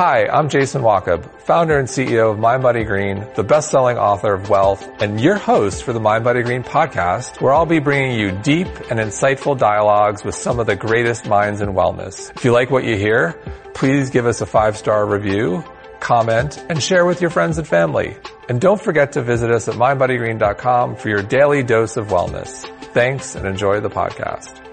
Hi, I'm Jason Wachob, founder and CEO of MindBodyGreen, Green, the best-selling author of Wellth, and your host for the MindBodyGreen Green podcast, where I'll be bringing you deep and insightful dialogues with some of the greatest minds in wellness. If you like what you hear, please give us a five-star review, comment, and share with your friends and family. And don't forget to visit us at mindbodygreen.com for your daily dose of wellness. Thanks and enjoy the podcast.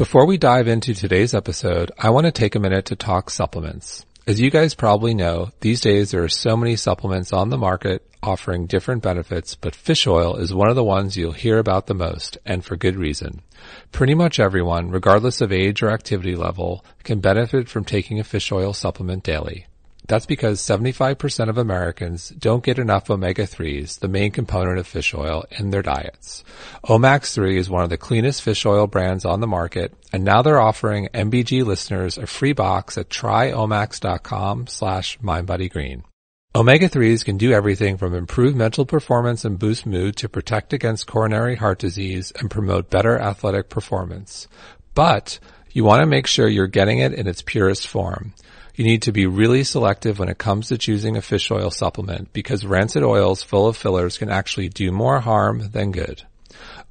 Before we dive into today's episode, I want to take a minute to talk supplements. As you guys probably know, these days there are so many supplements on the market offering different benefits, but fish oil is one of the ones you'll hear about the most, and for good reason. Pretty much everyone, regardless of age or activity level, can benefit from taking a fish oil supplement daily. That's because 75% of Americans don't get enough omega-3s, the main component of fish oil, in their diets. Omax3 is one of the cleanest fish oil brands on the market, and now they're offering MBG listeners a free box at tryomax.com slash mindbodygreen. Omega-3s can do everything from improve mental performance and boost mood to protect against coronary heart disease and promote better athletic performance. But you want to make sure you're getting it in its purest form. You need to be really selective when it comes to choosing a fish oil supplement because rancid oils full of fillers can actually do more harm than good.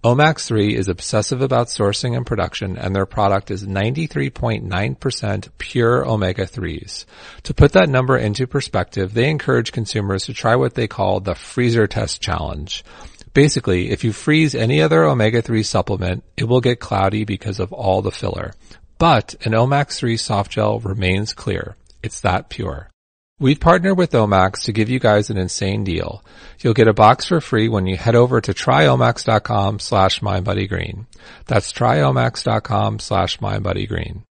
Omax 3 is obsessive about sourcing and production and their product is 93.9% pure omega-3s. To put that number into perspective, they encourage consumers to try what they call the freezer test challenge. Basically, if you freeze any other omega-3 supplement, it will get cloudy because of all the filler. But an Omax 3 soft gel remains clear. It's that pure. We've partnered with Omax to give you guys an insane deal. You'll get a box for free when you head over to tryomax.com slash mindbodygreen. That's tryomax.com slash mindbodygreen.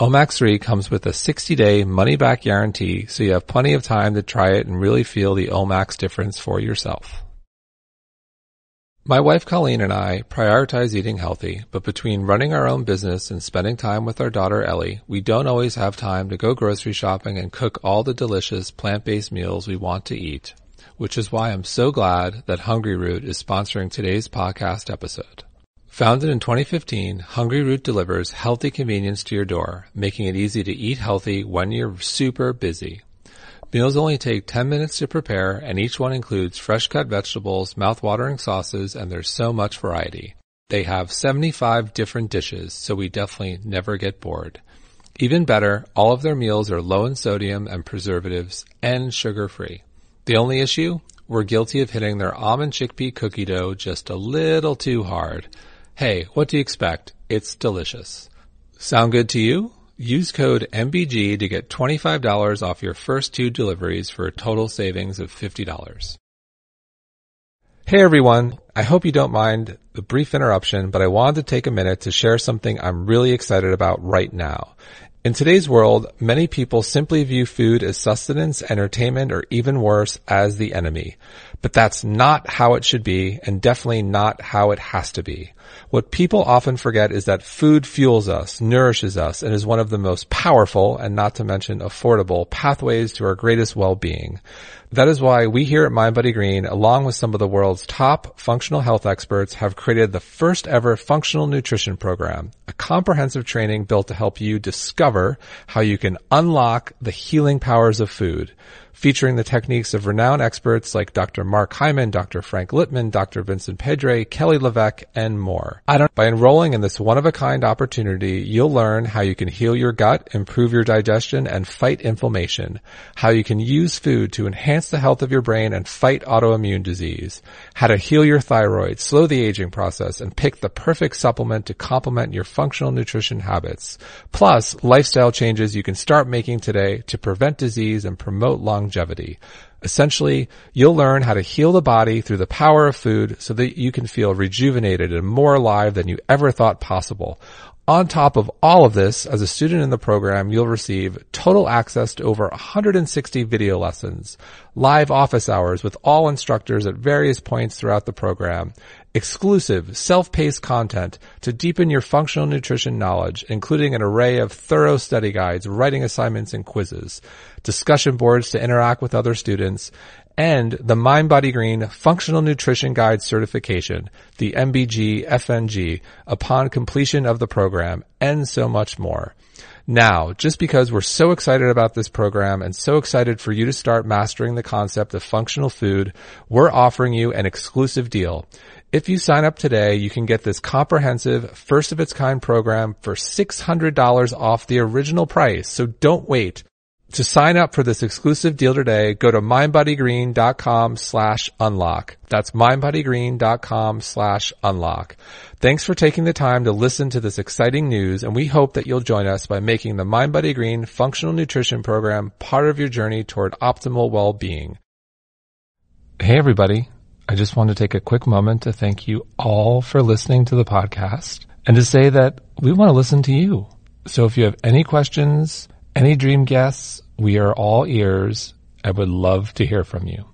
Omax 3 comes with a 60-day money-back guarantee, so you have plenty of time to try it and really feel the Omax difference for yourself. My wife Colleen and I prioritize eating healthy, but between running our own business and spending time with our daughter Ellie, we don't always have time to go grocery shopping and cook all the delicious plant-based meals we want to eat, which is why I'm so glad that Hungryroot is sponsoring today's podcast episode. Founded in 2015, Hungryroot delivers healthy convenience to your door, making it easy to eat healthy when you're super busy. Meals only take 10 minutes to prepare and each one includes fresh cut vegetables, mouth-watering sauces, and there's so much variety. They have 75 different dishes, so we definitely never get bored. Even better, all of their meals are low in sodium and preservatives and sugar free. The only issue? We're guilty of hitting their almond chickpea cookie dough just a little too hard. Hey, what do you expect? It's delicious. Sound good to you? Use code MBG to get $25 off your first two deliveries for a total savings of $50. Hey everyone, I hope you don't mind the brief interruption, but I wanted to take a minute to share something I'm really excited about right now. In today's world, many people simply view food as sustenance, entertainment, or even worse, as the enemy. But that's not how it should be, and definitely not how it has to be. What people often forget is that food fuels us, nourishes us, and is one of the most powerful, and not to mention affordable, pathways to our greatest well-being. That is why we here at MindBodyGreen, along with some of the world's top functional health experts, have created the first ever functional nutrition program, a comprehensive training built to help you discover how you can unlock the healing powers of food featuring the techniques of renowned experts like Dr. Mark Hyman, Dr. Frank Lipman, Dr. Vincent Pedre, Kelly LeVeque, and more. By enrolling in this one-of-a-kind opportunity, you'll learn how you can heal your gut, improve your digestion, and fight inflammation, how you can use food to enhance the health of your brain and fight autoimmune disease, how to heal your thyroid, slow the aging process, and pick the perfect supplement to complement your functional nutrition habits, plus lifestyle changes you can start making today to prevent disease and promote long longevity. Essentially, you'll learn how to heal the body through the power of food so that you can feel rejuvenated and more alive than you ever thought possible. On top of all of this, as a student in the program, you'll receive total access to over 160 video lessons, live office hours with all instructors at various points throughout the program, exclusive self-paced content to deepen your functional nutrition knowledge, including an array of thorough study guides, writing assignments, and quizzes, discussion boards to interact with other students, and the Mind Body Green Functional Nutrition Guide certification, the MBG FNG, upon completion of the program, and so much more. Now, just because we're so excited about this program and so excited for you to start mastering the concept of functional food, we're offering you an exclusive deal. If you sign up today, you can get this comprehensive, first of its kind program for $600 off the original price. So don't wait. To sign up for this exclusive deal today, go to mindbodygreen.com slash unlock. That's mindbodygreen.com slash unlock. Thanks for taking the time to listen to this exciting news and we hope that you'll join us by making the MindBodyGreen functional nutrition program part of your journey toward optimal well-being. Hey everybody. I just want to take a quick moment to thank you all for listening to the podcast and to say that we want to listen to you. So if you have any questions, any dream guests, we are all ears. I would love to hear from you.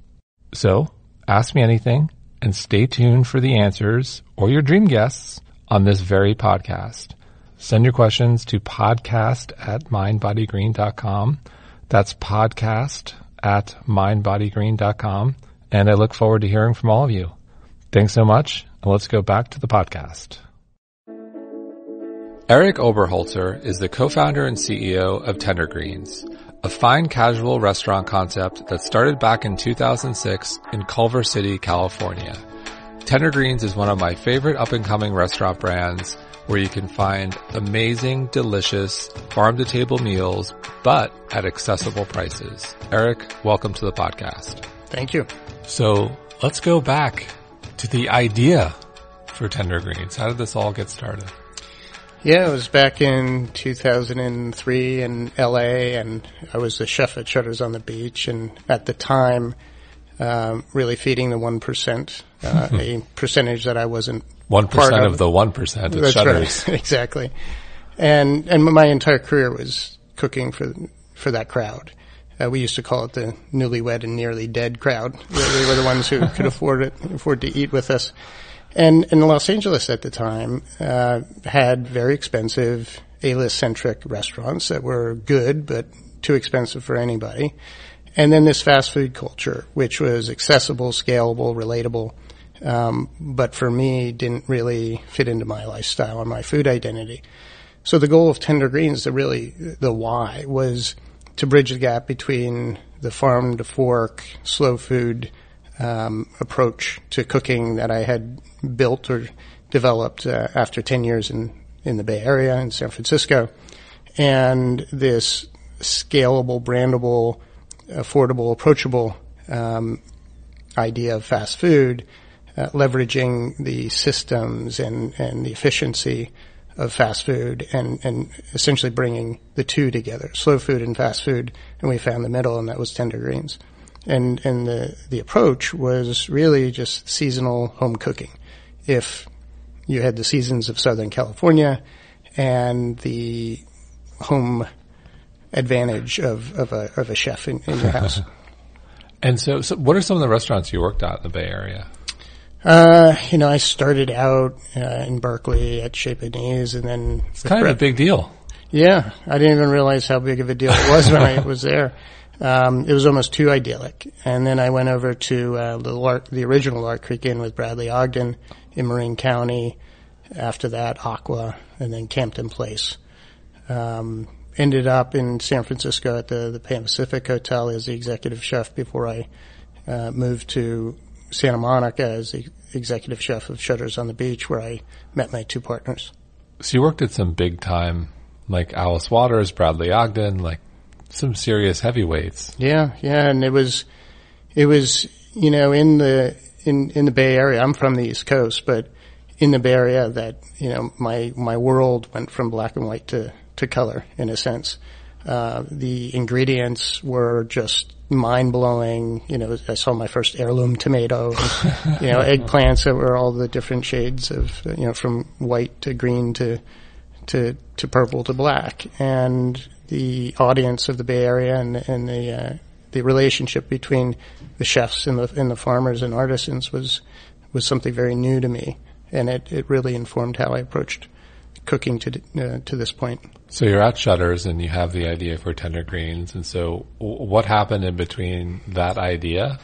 So ask me anything and stay tuned for the answers or your dream guests on this very podcast. Send your questions to podcast at mindbodygreen.com. That's podcast at mindbodygreen.com. And I look forward to hearing from all of you. Thanks so much. And let's go back to the podcast. Erik Oberholtzer is the co-founder and CEO of Tender Greens, a fine casual restaurant concept that started back in 2006 in Culver City, California. Tender Greens is one of my favorite up and coming restaurant brands where you can find amazing, delicious farm to table meals, but at accessible prices. Erik, welcome to the podcast. Thank you. So let's go back to the idea for Tender Greens. How did this all get started? Yeah, it was back in 2003 in LA, and I was the chef at Shutters on the Beach, and at the time, um, really feeding the one percent, uh, a percentage that I wasn't one part percent of the one percent at That's Shutters. right, exactly. And and my entire career was cooking for for that crowd. Uh, we used to call it the newlywed and nearly dead crowd. They were the ones who could afford it, afford to eat with us. And in Los Angeles at the time, uh, had very expensive A-list centric restaurants that were good, but too expensive for anybody. And then this fast food culture, which was accessible, scalable, relatable, um, but for me didn't really fit into my lifestyle and my food identity. So the goal of Tender Greens, the really the why, was to bridge the gap between the farm to fork, slow food um, approach to cooking that I had built or developed uh, after 10 years in, in the Bay Area in San Francisco. And this scalable, brandable, affordable, approachable um, idea of fast food, uh, leveraging the systems and, and the efficiency of fast food and, and essentially bringing the two together, slow food and fast food. And we found the middle and that was Tender Greens. And, and the, the approach was really just seasonal home cooking. If you had the seasons of Southern California and the home advantage of, of a, of a chef in, in your house. And so, so, what are some of the restaurants you worked at in the Bay Area? Uh, you know, I started out uh, in Berkeley at Chez Panisse, and then It's kind of a big deal. Yeah, I didn't even realize how big of a deal it was when I was there. Um, it was almost too idyllic. And then I went over to uh, the Lark, the original Lark Creek Inn with Bradley Ogden in Marin County. After that, Aqua, and then Campton Place. Um, ended up in San Francisco at the the Pan Pacific Hotel as the executive chef before I uh, moved to Santa Monica as the executive chef of Shutters on the Beach, where I met my two partners. So you worked at some big time, like Alice Waters, Bradley Ogden, like some serious heavyweights. Yeah, yeah, and it was, it was, you know, in the in in the Bay Area. I'm from the East Coast, but in the Bay Area, that you know, my my world went from black and white to to color in a sense. Uh, the ingredients were just mind blowing. You know, I saw my first heirloom tomato, you know, eggplants that were all the different shades of, you know, from white to green to, to, to purple to black. And the audience of the Bay Area and, and the, uh, the relationship between the chefs and the, and the farmers and artisans was, was something very new to me. And it, it really informed how I approached cooking to, uh, to this point. So you're at Shutters and you have the idea for Tender Greens. And so what happened in between that idea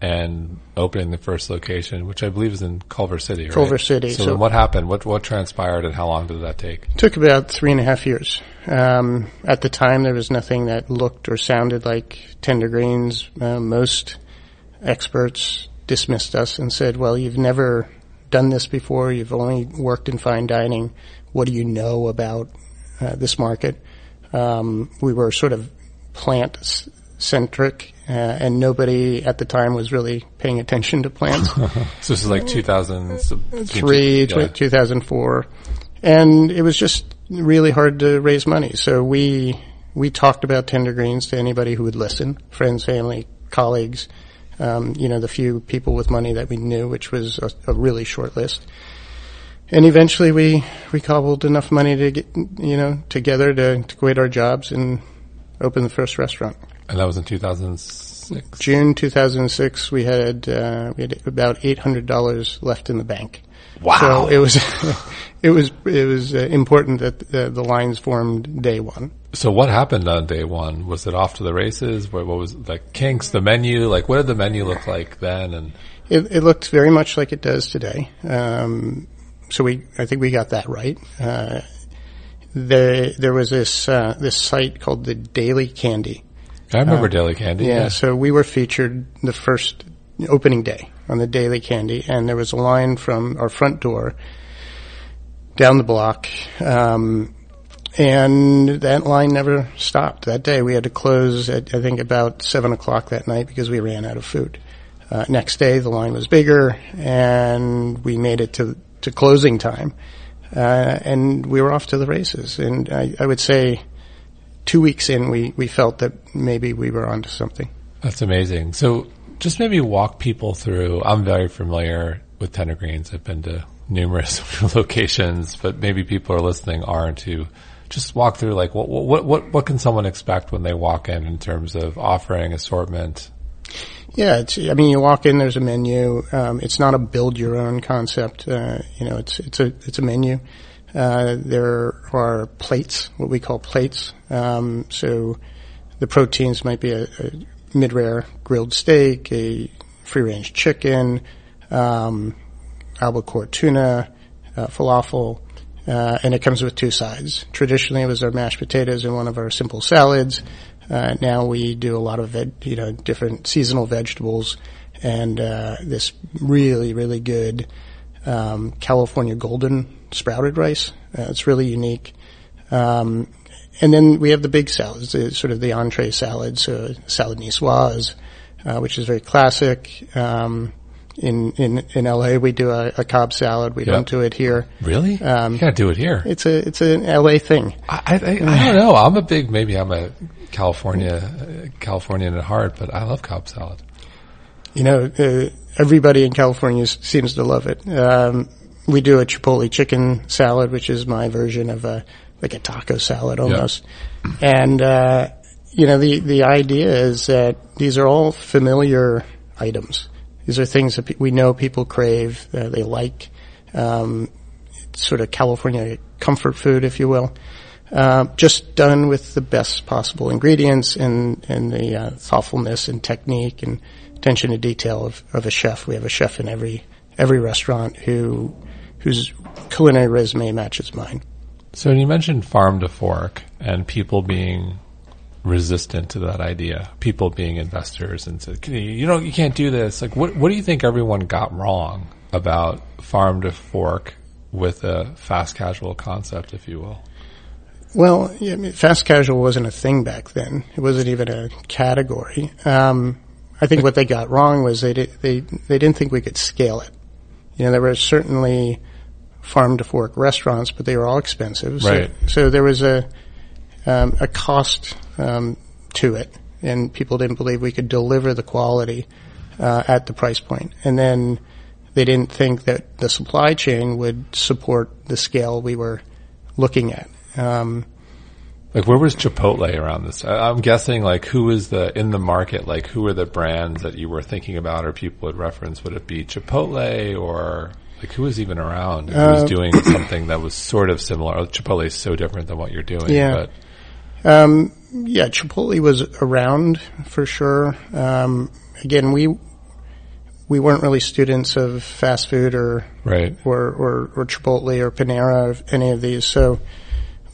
and opening the first location, which I believe is in Culver City. Right? Culver City. So, So- what happened? What what transpired, and how long did that take? took about three and a half years. Um, at the time, there was nothing that looked or sounded like tender greens. Uh, most experts dismissed us and said, "Well, you've never done this before. You've only worked in fine dining. What do you know about uh, this market?" Um, we were sort of plant centric, uh, and nobody at the time was really paying attention to plants. So this is like 2003, yeah. 2004, and it was just really hard to raise money. So we we talked about tender greens to anybody who would listen, friends, family, colleagues. Um, you know, the few people with money that we knew, which was a, a really short list. And eventually, we we cobbled enough money to get you know together to, to quit our jobs and open the first restaurant. And that was in 2006. June 2006, we had uh, we had about eight hundred dollars left in the bank. Wow. So it was it was it was uh, important that uh, the lines formed day one. So what happened on day one? Was it off to the races? What, what was like kinks? The menu? Like what did the menu look like then? And It, it looked very much like it does today. Um, so we I think we got that right. Uh, there there was this uh, this site called the Daily Candy. I remember Daily Candy. Yeah, so we were featured the first opening day on the Daily Candy, and there was a line from our front door down the block, um, and that line never stopped. That day, we had to close at I think about seven o'clock that night because we ran out of food. Uh, next day, the line was bigger, and we made it to to closing time, uh, and we were off to the races. And I, I would say two weeks in, we, we felt that maybe we were onto something. That's amazing. So just maybe walk people through. I'm very familiar with tender greens. I've been to numerous locations, but maybe people are listening aren't who just walk through like what, what, what, what can someone expect when they walk in in terms of offering assortment? Yeah, it's, I mean, you walk in, there's a menu. Um, it's not a build your own concept. Uh, you know, it's, it's a, it's a menu. Uh, there are plates, what we call plates. Um, so the proteins might be a, a mid-rare grilled steak, a free-range chicken, um, albacore tuna, uh, falafel, uh, and it comes with two sides. Traditionally, it was our mashed potatoes and one of our simple salads. Uh, now we do a lot of you know, different seasonal vegetables and, uh, this really, really good, um, California golden sprouted rice. Uh, it's really unique. Um, and then we have the big salads, the, sort of the entree salads, so salad niçoise, uh, which is very classic. Um, in, in, in LA, we do a, a Cobb salad. We Yep. don't do it here. Really? Um, you gotta do it here. It's a, it's an LA thing. I, I, I don't know. I'm a big, maybe I'm a California, uh, Californian at heart, but I love Cobb salad. You know, uh, everybody in California seems to love it. Um, we do a chipotle chicken salad, which is my version of a like a taco salad almost. And uh, you know, the the idea is that these are all familiar items. These are things that pe- we know people crave, uh, they like. Um, sort of California comfort food, if you will. Uh, just done with the best possible ingredients and and the uh, thoughtfulness and technique and attention to detail of, of a chef. We have a chef in every every restaurant who whose culinary resume matches mine. So you mentioned farm to fork and people being resistant to that idea, people being investors and said, "Can you know, you can't do this. Like, what, what do you think everyone got wrong about farm to fork with a fast casual concept, if you will? Well, yeah, I mean, fast casual wasn't a thing back then. It wasn't even a category. Um, I think what they got wrong was they did, they they didn't think we could scale it. You know, there were certainly farm to fork restaurants, but they were all expensive. So, Right. so there was a um, a cost um, to it, and people didn't believe we could deliver the quality uh, at the price point. And then they didn't think that the supply chain would support the scale we were looking at. Um, Like, where was Chipotle around this? I, I'm guessing, like, who was the, in the market, like, who were the brands that you were thinking about or people would reference? Would it be Chipotle or, like, who was even around who was Uh, doing something that was sort of similar? Chipotle is so different than what you're doing, Yeah. but Um, yeah, Chipotle was around for sure. Um, again, we we weren't really students of fast food or Right. or, or, or Chipotle or Panera or any of these. So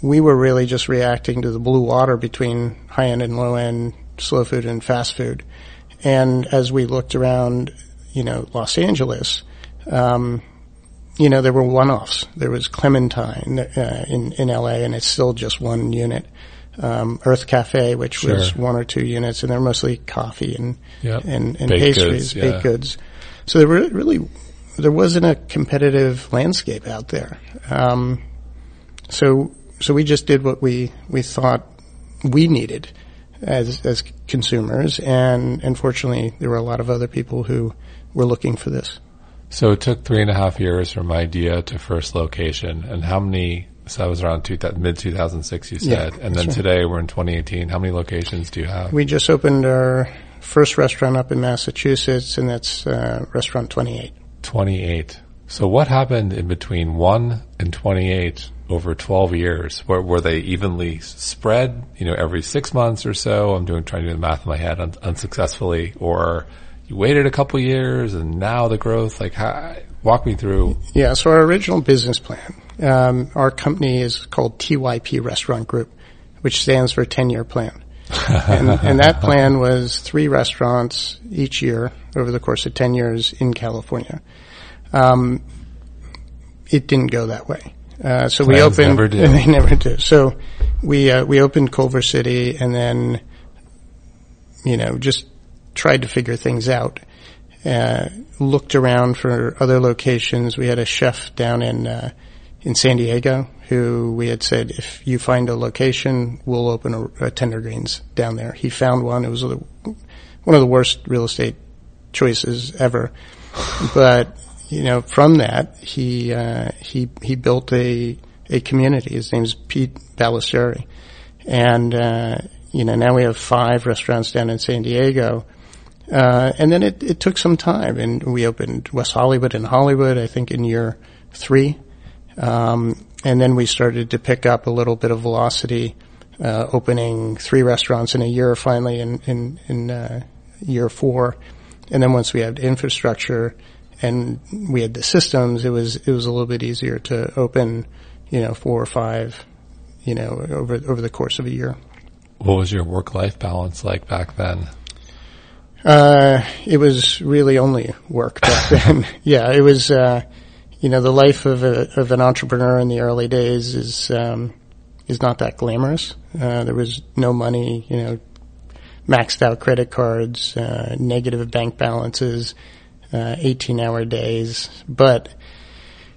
we were really just reacting to the blue water between high end and low end slow food and fast food. And as we looked around, you know, Los Angeles, um, you know, there were one-offs. There was Clementine uh, in in LA, and it's still just one unit. Um, Urth Caffé, which was one or two units, and they're mostly coffee and Yep. and, and Baked pastries, goods, yeah. baked goods. So there were really there wasn't a competitive landscape out there. Um, so so we just did what we we thought we needed as as consumers, and unfortunately there were a lot of other people who were looking for this. So it took three and a half years from idea to first location. And how many, so that was around two, mid 2006 you Yeah, said. and then right. today we're in 2018. How many locations do you have? We just opened our first restaurant up in Massachusetts, and that's uh, Restaurant 28. 28. So what happened in between 1 and 28 over 12 years? Were, were they evenly spread, you know, every six months or so? I'm doing, trying to do the math in my head un, unsuccessfully. Or you waited a couple years and now the growth, like how, walk me through. Yeah, so our original business plan, um, our company is called TYP Restaurant Group, which stands for 10 year plan. and, and that plan was three restaurants each year over the course of 10 years in California. Um, it didn't go that way. Uh, so we opened, never do. they never do. So we, uh, we opened Culver City and then, you know, just tried to figure things out. Uh, looked around for other locations. We had a chef down in, uh, in San Diego who we had said, if you find a location, we'll open a, a Tender Greens down there. He found one. It was a, one of the worst real estate choices ever. but, you know, from that, he, uh, he, he built a, a community. His name's Pete Ballesteri. And, uh, you know, now we have five restaurants down in San Diego. Uh, and then it, it took some time and we opened West Hollywood and Hollywood, I think in year three. Um, and then we started to pick up a little bit of velocity, uh, opening three restaurants in a year finally in, in, in, uh, year four. And then once we had infrastructure and we had the systems, it was, it was a little bit easier to open, you know, four or five, you know, over, over the course of a year. What was your work life balance like back then? Uh, it was really only work back then. yeah, it was, uh, you know, the life of a, of an entrepreneur in the early days is, um, is not that glamorous. Uh, there was no money, you know, maxed out credit cards, uh, negative bank balances, uh, 18 hour days, but,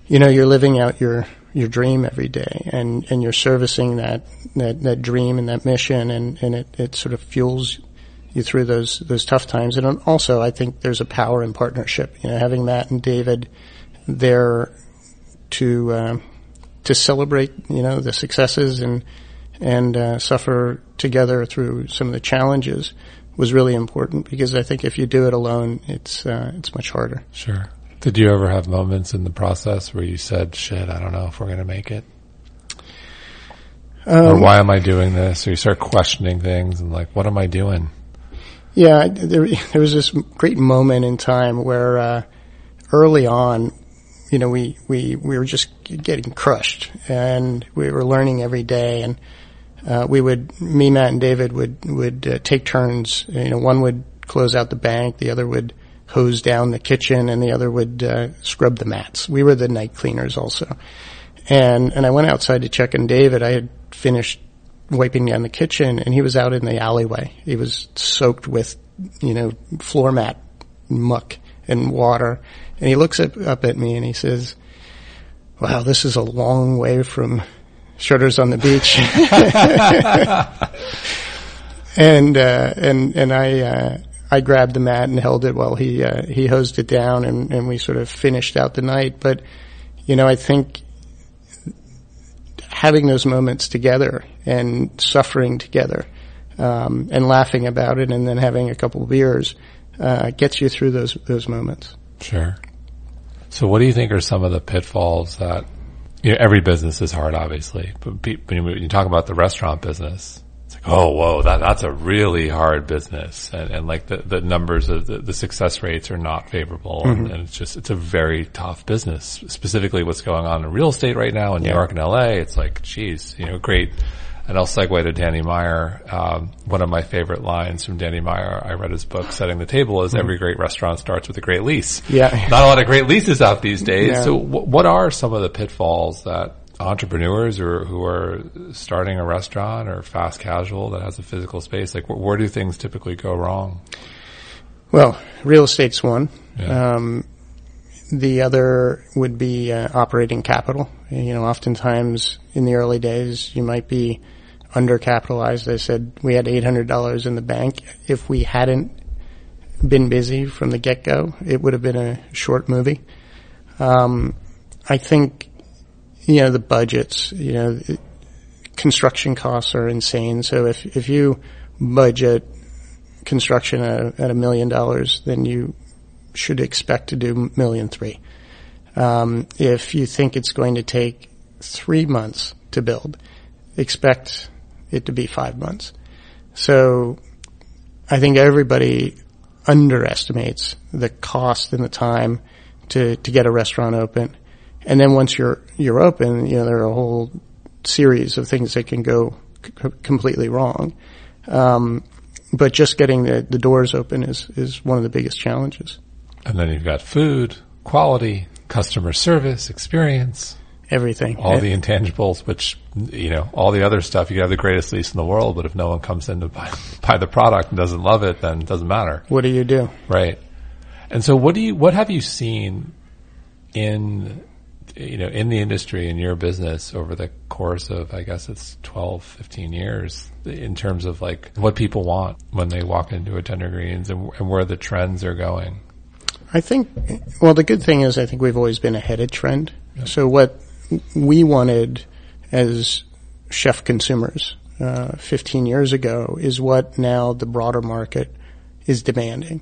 you know, you're living out your, your dream every day and, and you're servicing that, that, that dream and that mission and, and it, it sort of fuels you through those, those tough times. And also I think there's a power in partnership, you know, having Matt and David there to, um, to celebrate, you know, the successes and, and, uh, suffer together through some of the challenges was really important because I think if you do it alone, it's, uh, it's much harder. Sure. Did you ever have moments in the process where you said, shit, I don't know if we're going to make it? or Um, why am I doing this? Or you start questioning things and like, what am I doing? Yeah, there, there was this great moment in time where, uh, early on, you know, we, we, we were just getting crushed and we were learning every day and, uh, we would, me, Matt and David would, would uh, take turns. You know, one would close out the bank, the other would hose down the kitchen and the other would, uh, scrub the mats. We were the night cleaners also. And, and I went outside to check on David. I had finished wiping down the kitchen and he was out in the alleyway. He was soaked with, you know, floor mat muck and water. And he looks up, up at me and he says, wow, this is a long way from shutters on the beach. and, uh, and, and I, uh, I grabbed the mat and held it while he, uh, he hosed it down and, and we sort of finished out the night. But, you know, I think having those moments together and suffering together, um, and laughing about it and then having a couple of beers, uh, gets you through those, those moments. Sure. So what do you think are some of the pitfalls that, you know, every business is hard, obviously, but when you- when you talk about the restaurant business, it's like, Oh, whoa, that, that's a really hard business. And, and like the, the numbers of the, the success rates are not favorable. Mm-hmm. And, and, it's just, it's a very tough business. Specifically what's going on in real estate right now in New York and LA. It's like, geez, you know, great. And I'll segue to Danny Meyer. Um, one of my favorite lines from Danny Meyer, I read his book, Setting the Table, is mm-hmm. every great restaurant starts with a great lease. Yeah. Not a lot of great leases out these days. Yeah. So w- what are some of the pitfalls that entrepreneurs or who are starting a restaurant or fast casual that has a physical space? Like, where, where do things typically go wrong? Well, real estate's one. Yeah. Um, the other would be uh, operating capital. You know, oftentimes in the early days, you might be undercapitalized. I said we had $800 in the bank. If we hadn't been busy from the get go, it would have been a short movie. Um, I think you know, the budgets, you know, construction costs are insane. So if, if you budget construction at, at a million dollars, then you should expect to do million three. Um, if you think it's going to take three months to build, expect it to be five months. So I think everybody underestimates the cost and the time to, to get a restaurant open. And then once you're you're open, you know there are a whole series of things that can go c- completely wrong. Um, but just getting the, the doors open is is one of the biggest challenges. And then you've got food, quality, customer service, experience, everything, all eh? the intangibles. Which you know, all the other stuff. You have the greatest lease in the world, but if no one comes in to buy, buy the product and doesn't love it, then it doesn't matter. What do you do? Right. And so, what do you? What have you seen in you know, in the industry in your business over the course of, I guess it's 12, 15 years in terms of like what people want when they walk into a Tender Greens and, and where the trends are going? I think, well, the good thing is I think we've always been ahead of trend. Yeah. So what we wanted as chef consumers uh, 15 years ago is what now the broader market is demanding.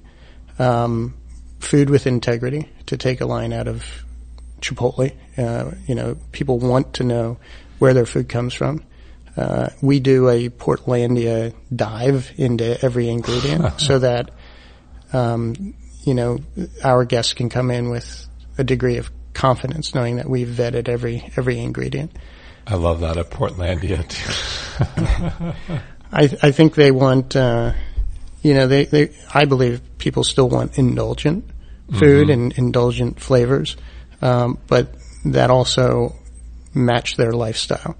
Um, food with integrity, to take a line out of Chipotle. Uh, you know, people want to know where their food comes from. Uh, we do a Portlandia dive into every ingredient so that, um, you know, our guests can come in with a degree of confidence knowing that we've vetted every, every ingredient. I love that at Portlandia too. I, I think they want, uh, you know, they, they, I believe people still want indulgent food mm-hmm. and indulgent flavors um, but that also match their lifestyle.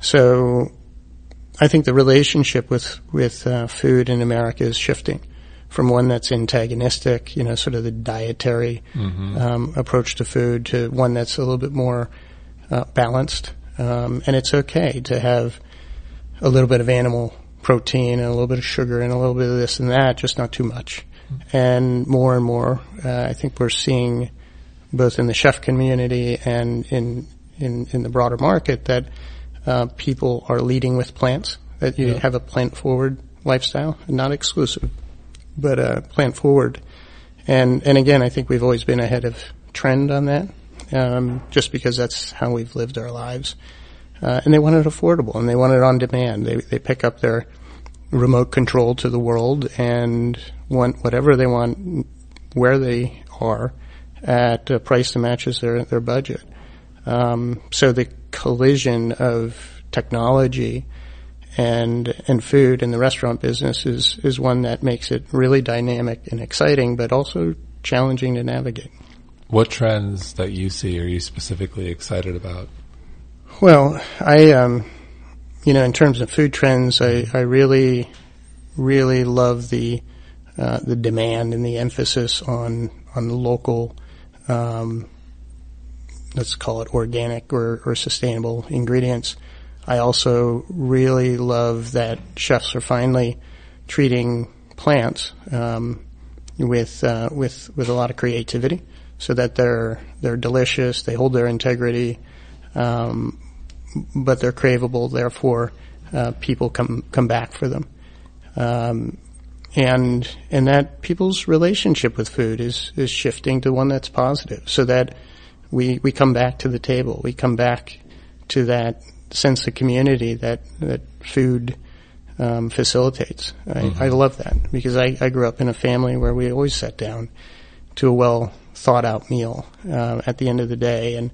So I think the relationship with with uh, food in America is shifting from one that's antagonistic, you know, sort of the dietary mm-hmm. um, approach to food, to one that's a little bit more uh, balanced. Um, and it's okay to have a little bit of animal protein and a little bit of sugar and a little bit of this and that, just not too much. Mm-hmm. And more and more, uh, I think we're seeing both in the chef community and in in, in the broader market that uh, people are leading with plants. That you yeah. have a plant forward lifestyle, not exclusive, but uh, plant forward. And and again, I think we've always been ahead of trend on that, um, just because that's how we've lived our lives. Uh, and they want it affordable, and they want it on demand. They they pick up their remote control to the world and want whatever they want where they are at a price that matches their their budget. Um, so the collision of technology and and food in the restaurant business is is one that makes it really dynamic and exciting, but also challenging to navigate. What trends that you see are you specifically excited about? Well, I, um, you know, in terms of food trends, I, I really, really love the uh, the demand and the emphasis on on local um, let's call it organic or, or sustainable ingredients. I also really love that chefs are finally treating plants um, with uh, with with a lot of creativity, so that they're they're delicious, they hold their integrity, um, but they're craveable. Therefore, uh, people come come back for them. Um, and and that people's relationship with food is is shifting to one that's positive, so that we we come back to the table, we come back to that sense of community that that food um, facilitates. I, I love that because I, I grew up in a family where we always sat down to a well thought out meal uh, at the end of the day, and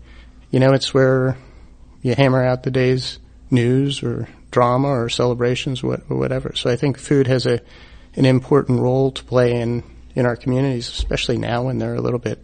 you know it's where you hammer out the day's news or drama or celebrations or whatever. So I think food has a an important role to play in in our communities, especially now when they're a little bit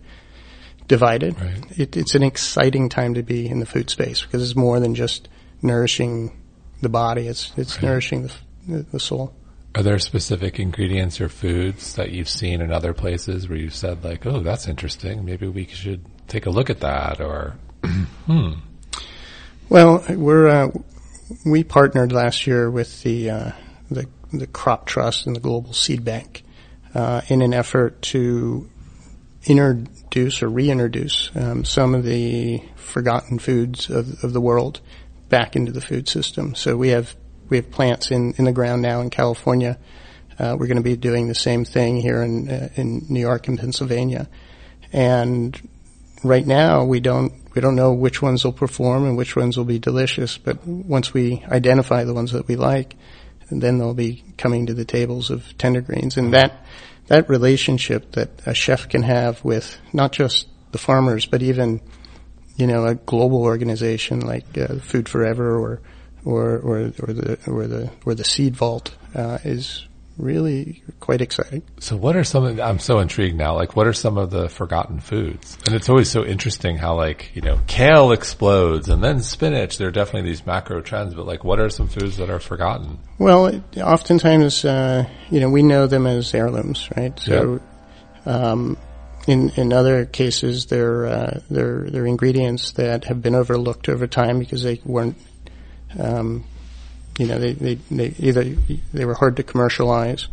divided. Right. It, it's an exciting time to be in the food space because it's more than just nourishing the body; it's it's Right. nourishing the, the soul. Are there specific ingredients or foods that you've seen in other places where you've said like, oh, that's interesting. Maybe we should take a look at that or, hmm. Well, we're uh, we partnered last year with the uh, the the Crop Trust and the Global Seed Bank uh, in an effort to introduce or reintroduce um, some of the forgotten foods of, of the world back into the food system. So we have we have plants in, in the ground now in California. Uh, we're going to be doing the same thing here in uh, in New York and Pennsylvania, and right now we don't we don't know which ones will perform and which ones will be delicious. But once we identify the ones that we like, then they'll be coming to the tables of tender greens, and that that relationship that a chef can have with not just the farmers, but even you know a global organization like uh, Food Forever or or or, or the or the or the Seed Vault uh, is really quite exciting. So what are some of, I'm so intrigued now, like what are some of the forgotten foods? And it's always so interesting how like, you know, kale explodes and then spinach. There are definitely these macro trends, but like what are some foods that are forgotten? Well, it, oftentimes, uh, you know, we know them as heirlooms, right? So, um, in in other cases, they're uh, they're they're ingredients that have been overlooked over time because they weren't, um, you know, they, they they either they were hard to commercialize,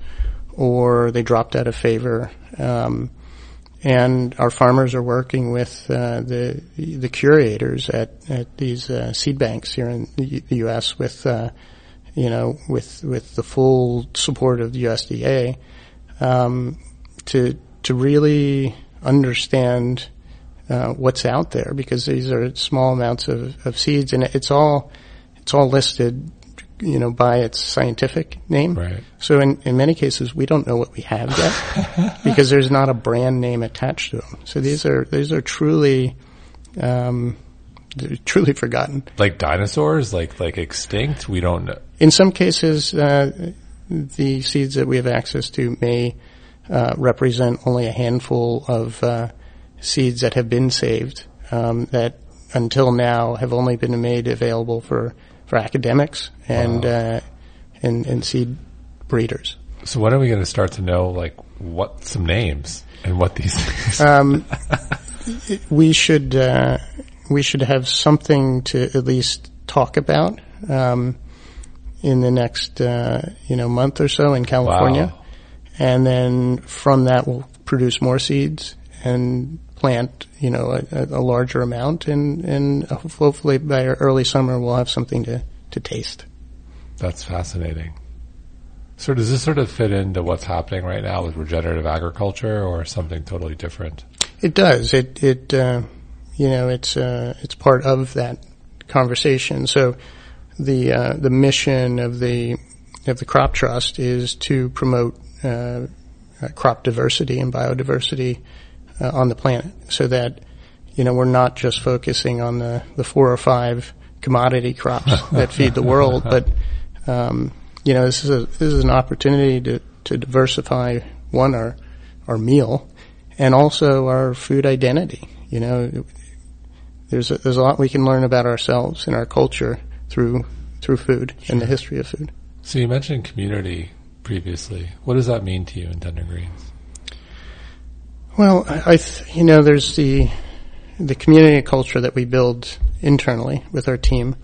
or they dropped out of favor. Um, and our farmers are working with uh, the the curators at at these uh, seed banks here in the, U.S. with uh, you know with with the full support of the USDA um, to to really understand uh, what's out there because these are small amounts of, of seeds and it's all it's all listed you know by its scientific name Right. so in, in many cases we don't know what we have yet because there's not a brand name attached to them so these are these are truly um, truly forgotten Like dinosaurs, like, like extinct? We don't know. in some cases, uh, the seeds that we have access to may uh, represent only a handful of uh, seeds that have been saved um, that until now have only been made available for, for academics and, uh, and and seed breeders. So when are we going to start to know like what some names and what these things? Um, we should uh, we should have something to at least talk about um, in the next uh, you know month or so in California, Wow. And then from that we'll produce more seeds and plant you know a, a larger amount, and and hopefully by early summer we'll have something to to taste. That's fascinating. So does this sort of fit into what's happening right now with regenerative agriculture or something totally different? It does. It it uh, you know it's uh, it's part of that conversation. So the uh, the mission of the of the crop trust is to promote crop diversity and biodiversity uh, on the planet, so that you know we're not just focusing on the the four or five commodity crops that feed the world, but um, you know this is a this is an opportunity to to diversify one our our meal and also our food identity. You know, there's a, there's a lot we can learn about ourselves and our culture through through food and the history of food. So you mentioned community previously. What does that mean to you in Tender Greens? Well, I, you know, there's the the community culture that we build internally with our team.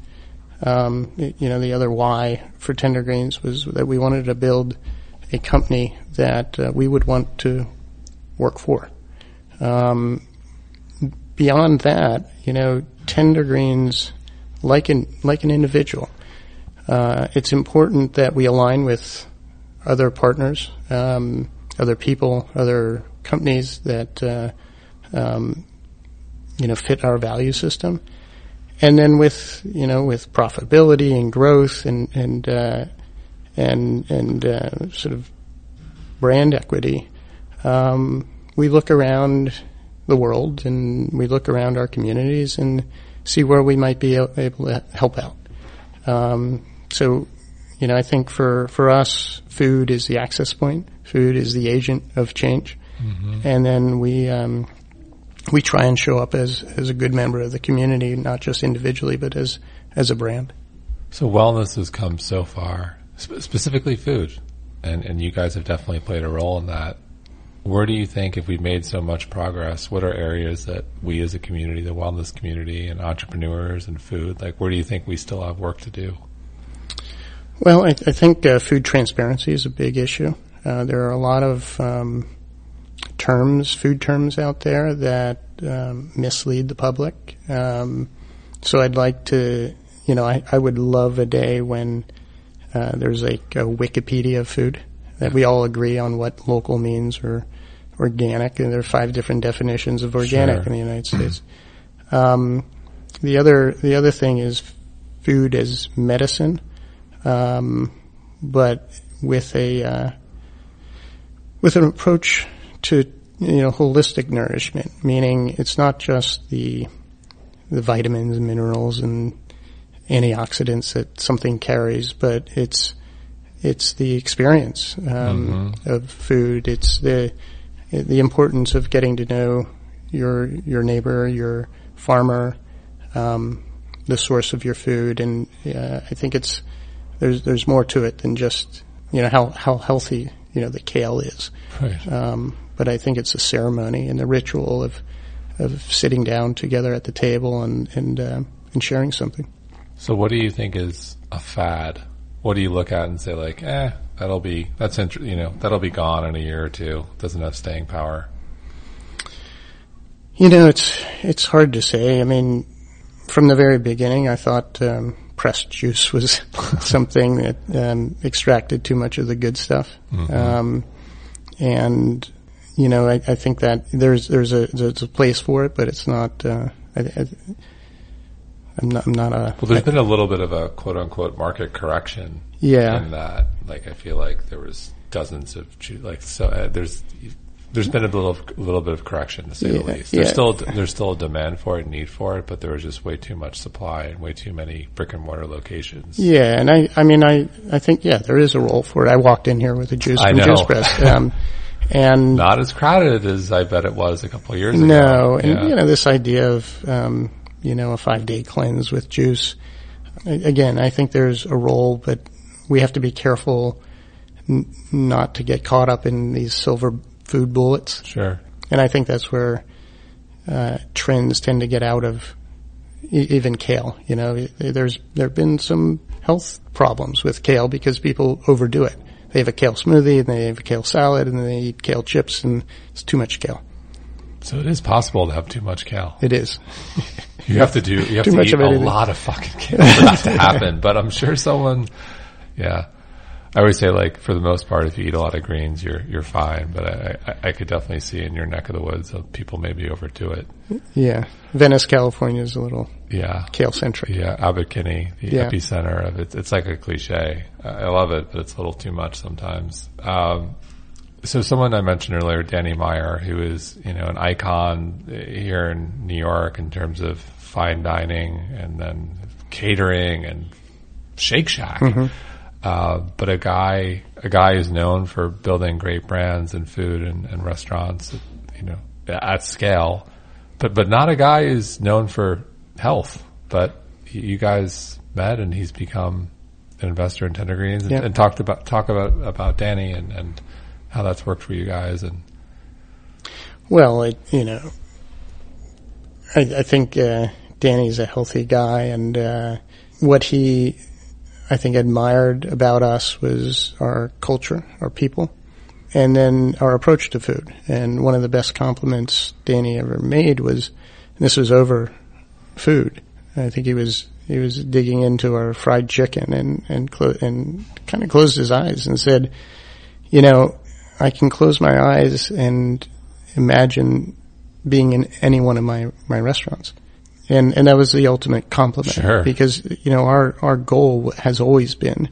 Um, you know, the other why for Tender Greens was that we wanted to build a company that uh, we would want to work for. Um, beyond that, you know, Tender Greens, like an like an individual, uh, it's important that we align with other partners, um, other people, other companies that uh, um, you know fit our value system, and then with you know with profitability and growth and and uh, and and uh, sort of brand equity, um, we look around the world and we look around our communities and see where we might be able to help out. Um, so, you know, I think for for us, food is the access point. Food is the agent of change, mm-hmm. and then we. Um, we try and show up as, as a good member of the community, not just individually, but as, as a brand. So wellness has come so far, sp- specifically food, and, and you guys have definitely played a role in that. Where do you think, if we've made so much progress, what are areas that we as a community, the wellness community and entrepreneurs and food, like where do you think we still have work to do? Well, I, I think uh, food transparency is a big issue. Uh, there are a lot of um, terms, food terms out there that um, mislead the public. Um, so I'd like to, you know, I, I would love a day when uh, there's like a Wikipedia of food that we all agree on what local means or organic, and there are five different definitions of organic sure. in the United States. Um, the other the other thing is food as medicine, um, but with a uh, with an approach to you know holistic nourishment, meaning it's not just the the vitamins and minerals and antioxidants that something carries, but it's it's the experience um, mm-hmm. of food. It's the the importance of getting to know your your neighbor, your farmer, um, the source of your food, and uh, I think it's there's there's more to it than just you know how how healthy you know the kale is. Right. Um, but I think it's a ceremony and the ritual of of sitting down together at the table and and uh, and sharing something. So, what do you think is a fad? What do you look at and say like, eh, that'll be that's inter- you know that'll be gone in a year or two. Doesn't have staying power. You know, it's it's hard to say. I mean, from the very beginning, I thought um, pressed juice was something that um, extracted too much of the good stuff, mm-hmm. um, and you know, I, I, think that there's there's a there's a place for it, but it's not. Uh, I, am not. I'm not a. Well, there's I, been a little bit of a quote unquote market correction. Yeah. In that, like, I feel like there was dozens of like so. Uh, there's there's been a little little bit of correction to say yeah, the least. There's yeah. still there's still a demand for it, need for it, but there was just way too much supply and way too many brick and mortar locations. Yeah, and I I mean I I think yeah there is a role for it. I walked in here with a juice from Juice Press. Um, and not as crowded as I bet it was a couple of years ago. No, and yeah. you know this idea of um, you know a five day cleanse with juice. Again, I think there's a role, but we have to be careful n- not to get caught up in these silver food bullets. Sure. And I think that's where uh, trends tend to get out of e- even kale. You know, there's there have been some health problems with kale because people overdo it they have a kale smoothie and they have a kale salad and they eat kale chips and it's too much kale. So it is possible to have too much kale. It is. you have to do, you have too to eat a lot of fucking kale for that to happen. But I'm sure someone, yeah. I always say like for the most part, if you eat a lot of greens, you're you're fine. But I, I, I could definitely see in your neck of the woods people maybe overdo it. Yeah, Venice, California is a little yeah kale centric. Yeah, Abbot Kinney, the yeah. epicenter of it. It's like a cliche. I love it, but it's a little too much sometimes. Um, so someone I mentioned earlier, Danny Meyer, who is you know an icon here in New York in terms of fine dining and then catering and Shake Shack. Mm-hmm uh, but a guy, a guy who's known for building great brands and food and, and restaurants, you know, at scale, but, but not a guy who's known for health, but you guys met and he's become an investor in Tender Greens and, and talked about, talk about, about Danny and, and how that's worked for you guys and. Well, it, you know, I, I think, uh, Danny's a healthy guy and, uh, what he I think admired about us was our culture, our people, and then our approach to food. And one of the best compliments Danny ever made was, this was over food. I think he was he was digging into our fried chicken and and clo- and kind of closed his eyes and said, you know, I can close my eyes and imagine being in any one of my my restaurants and and that was the ultimate compliment sure. because you know our our goal has always been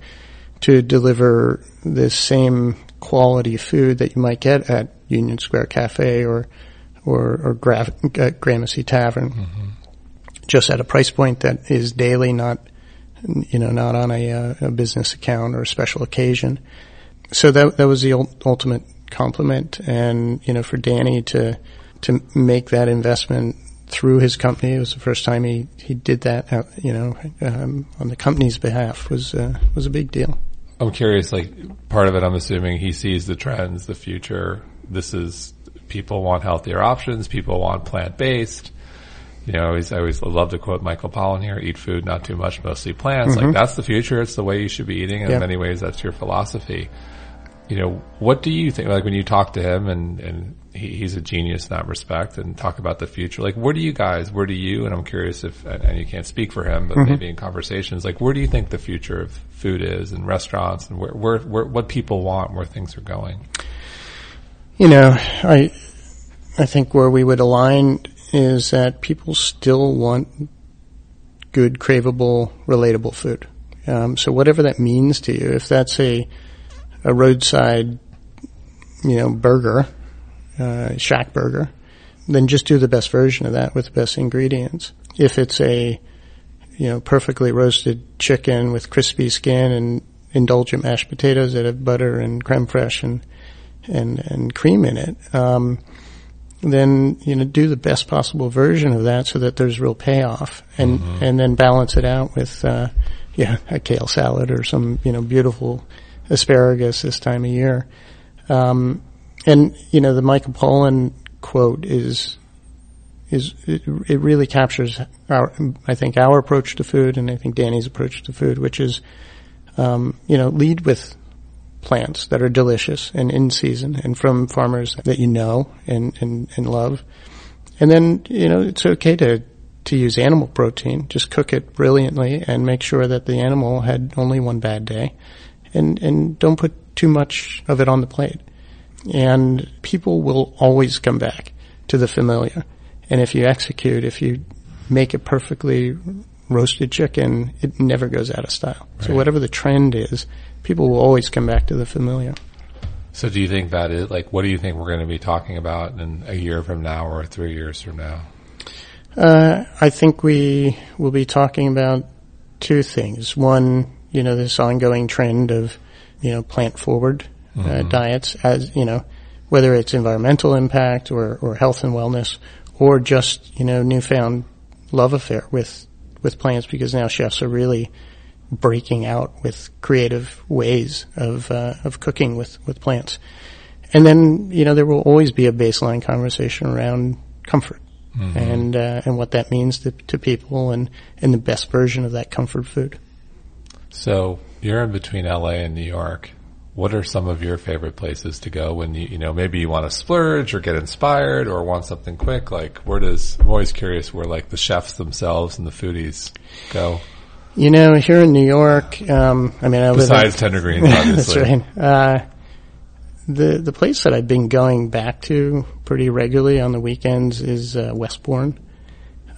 to deliver the same quality food that you might get at Union Square Cafe or or, or Gra- uh, Gramercy Tavern, mm-hmm. just at a price point that is daily, not you know, not on a, uh, a business account or a special occasion. So that that was the ultimate compliment, and you know, for Danny to to make that investment through his company. It was the first time he, he did that, uh, you know, um, on the company's behalf was, uh, was a big deal. I'm curious, like part of it, I'm assuming he sees the trends, the future. This is people want healthier options. People want plant based. You know, I always, I always love to quote Michael Pollan here, eat food, not too much, mostly plants. Mm-hmm. Like that's the future. It's the way you should be eating. And in many ways, that's your philosophy. You know, what do you think, like when you talk to him and, and he, he's a genius in that respect and talk about the future. Like, where do you guys, where do you, and I'm curious if, and you can't speak for him, but mm-hmm. maybe in conversations, like, where do you think the future of food is and restaurants and where, where, where, what people want, where things are going? You know, I, I think where we would align is that people still want good, craveable, relatable food. Um, so whatever that means to you, if that's a, a roadside, you know, burger, uh, shack burger, then just do the best version of that with the best ingredients. If it's a, you know, perfectly roasted chicken with crispy skin and indulgent mashed potatoes that have butter and creme fraiche and, and, and cream in it, um, then, you know, do the best possible version of that so that there's real payoff and, mm-hmm. and then balance it out with, uh, yeah, a kale salad or some, you know, beautiful asparagus this time of year. Um, and you know the Michael Pollan quote is is it, it, really captures our I think our approach to food and I think Danny's approach to food, which is um, you know lead with plants that are delicious and in season and from farmers that you know and and, and love, and then you know it's okay to to use animal protein. Just cook it brilliantly and make sure that the animal had only one bad day, and and don't put too much of it on the plate and people will always come back to the familiar. And if you execute, if you make it perfectly roasted chicken, it never goes out of style. Right. So whatever the trend is, people will always come back to the familiar. So do you think that is like what do you think we're going to be talking about in a year from now or three years from now? Uh, I think we will be talking about two things. One, you know, this ongoing trend of, you know, plant forward uh, mm-hmm. diets as, you know, whether it's environmental impact or, or health and wellness or just, you know, newfound love affair with, with plants because now chefs are really breaking out with creative ways of, uh, of cooking with, with plants. And then, you know, there will always be a baseline conversation around comfort. Mm-hmm. and uh, and what that means to, to people and and the best version of that comfort food. So you're in between LA and New York what are some of your favorite places to go when you, you know, maybe you want to splurge or get inspired or want something quick? Like, where does, I'm always curious where like the chefs themselves and the foodies go. You know, here in New York, um, I mean, I Besides Tender Greens, obviously. that's right. Uh, the, the place that I've been going back to pretty regularly on the weekends is, uh, Westbourne.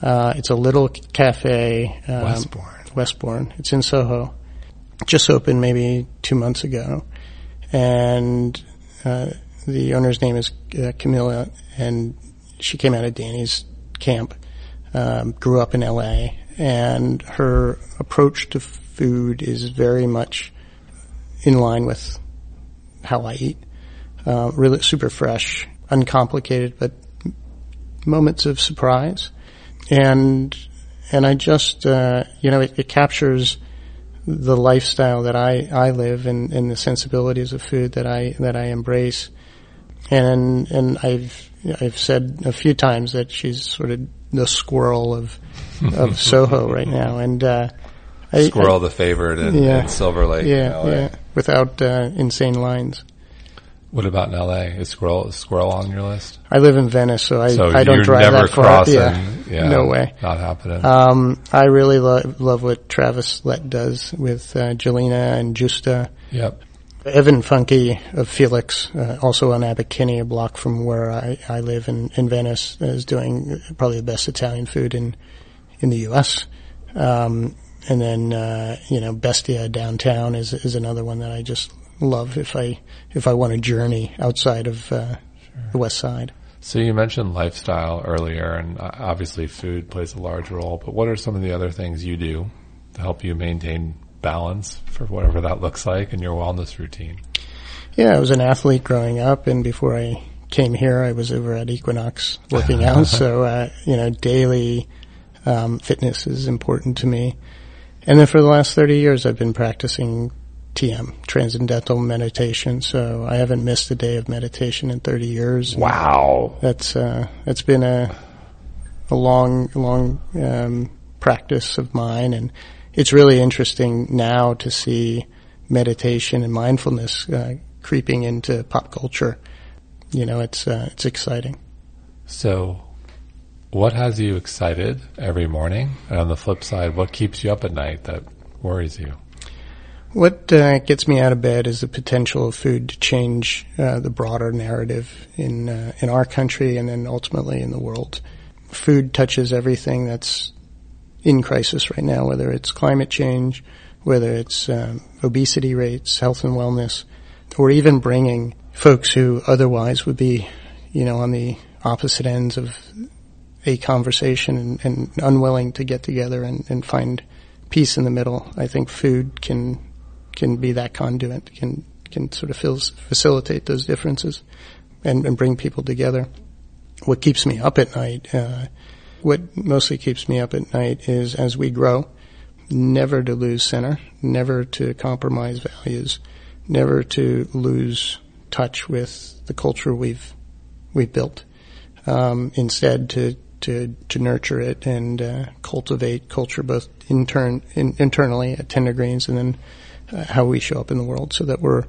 Uh, it's a little cafe. Um, Westbourne. Westbourne. It's in Soho. Just opened maybe two months ago and uh, the owner's name is uh, Camilla, and she came out of Danny's camp, um, grew up in L.A., and her approach to food is very much in line with how I eat. Uh, really super fresh, uncomplicated, but moments of surprise, and and I just uh, you know it, it captures the lifestyle that I, I live and, and the sensibilities of food that I that I embrace. And and I've I've said a few times that she's sort of the Sqirl of of Soho right now. And uh, Sqirl, I, the favorite in, yeah, in Silver Lake. Yeah, yeah, without uh, insane lines. What about in LA? Is Sqirl is Sqirl on your list? I live in Venice, so I so I don't drive that far. Yeah, yeah, no way, not happening. Um, I really lo- love what Travis Lett does with uh, Gjelina and Gjusta. Yep. Evan Funke of Felix, uh, also on Kinney, a block from where I, I live in, in Venice, is doing probably the best Italian food in in the U.S. Um, and then uh, you know Bestia downtown is is another one that I just love if I if I want to journey outside of uh, the West Side. So you mentioned lifestyle earlier, and uh, obviously food plays a large role. But what are some of the other things you do to help you maintain balance for whatever that looks like in your wellness routine? Yeah, I was an athlete growing up, and before I came here, I was over at Equinox working out. so uh, you know, daily um, fitness is important to me. And then for the last 30 years, I've been practicing TM, Transcendental Meditation. So I haven't missed a day of meditation in 30 years. Wow. That's, uh, that's been a, a long, long, um, practice of mine. And it's really interesting now to see meditation and mindfulness, uh, creeping into pop culture. You know, it's, uh, it's exciting. So what has you excited every morning? And on the flip side, what keeps you up at night that worries you? What uh, gets me out of bed is the potential of food to change uh, the broader narrative in uh, in our country and then ultimately in the world. Food touches everything that's in crisis right now, whether it's climate change, whether it's um, obesity rates, health and wellness, or even bringing folks who otherwise would be, you know, on the opposite ends of a conversation and, and unwilling to get together and, and, find peace in the middle. I think food can can be that conduit, can can sort of facilitate those differences and, and, bring people together. What keeps me up at night, uh, what mostly keeps me up at night is as we grow, never to lose center, never to compromise values, never to lose touch with the culture we've we've built. Um, instead, to to to nurture it and uh, cultivate culture both intern in, internally at Tender Greens and then how we show up in the world, so that we're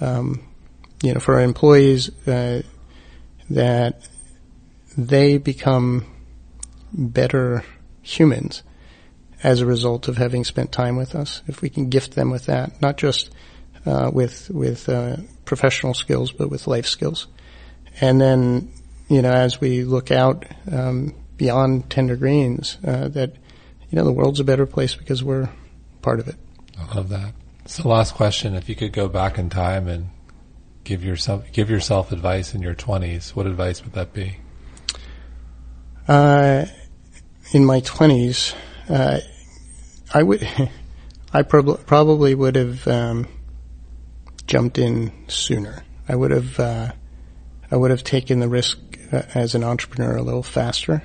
um, you know for our employees uh, that they become better humans as a result of having spent time with us. If we can gift them with that, not just uh, with with uh, professional skills, but with life skills, and then you know, as we look out um, beyond tender greens, uh, that you know the world's a better place because we're part of it. I love that. So, last question: If you could go back in time and give yourself give yourself advice in your twenties, what advice would that be? Uh, in my twenties, uh, I would, I prob- probably would have um, jumped in sooner. I would have, uh, I would have taken the risk uh, as an entrepreneur a little faster.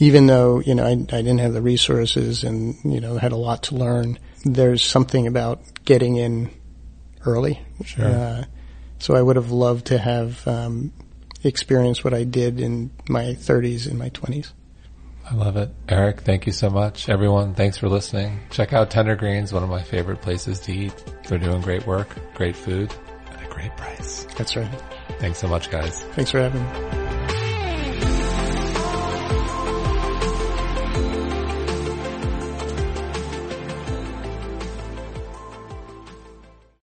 Even though, you know, I, I didn't have the resources and, you know, had a lot to learn, there's something about getting in early. Sure. Uh, so I would have loved to have um, experienced what I did in my 30s and my 20s. I love it. Erik, thank you so much. Everyone, thanks for listening. Check out Tender Greens, one of my favorite places to eat. They're doing great work, great food, at a great price. That's right. Thanks so much, guys. Thanks for having me.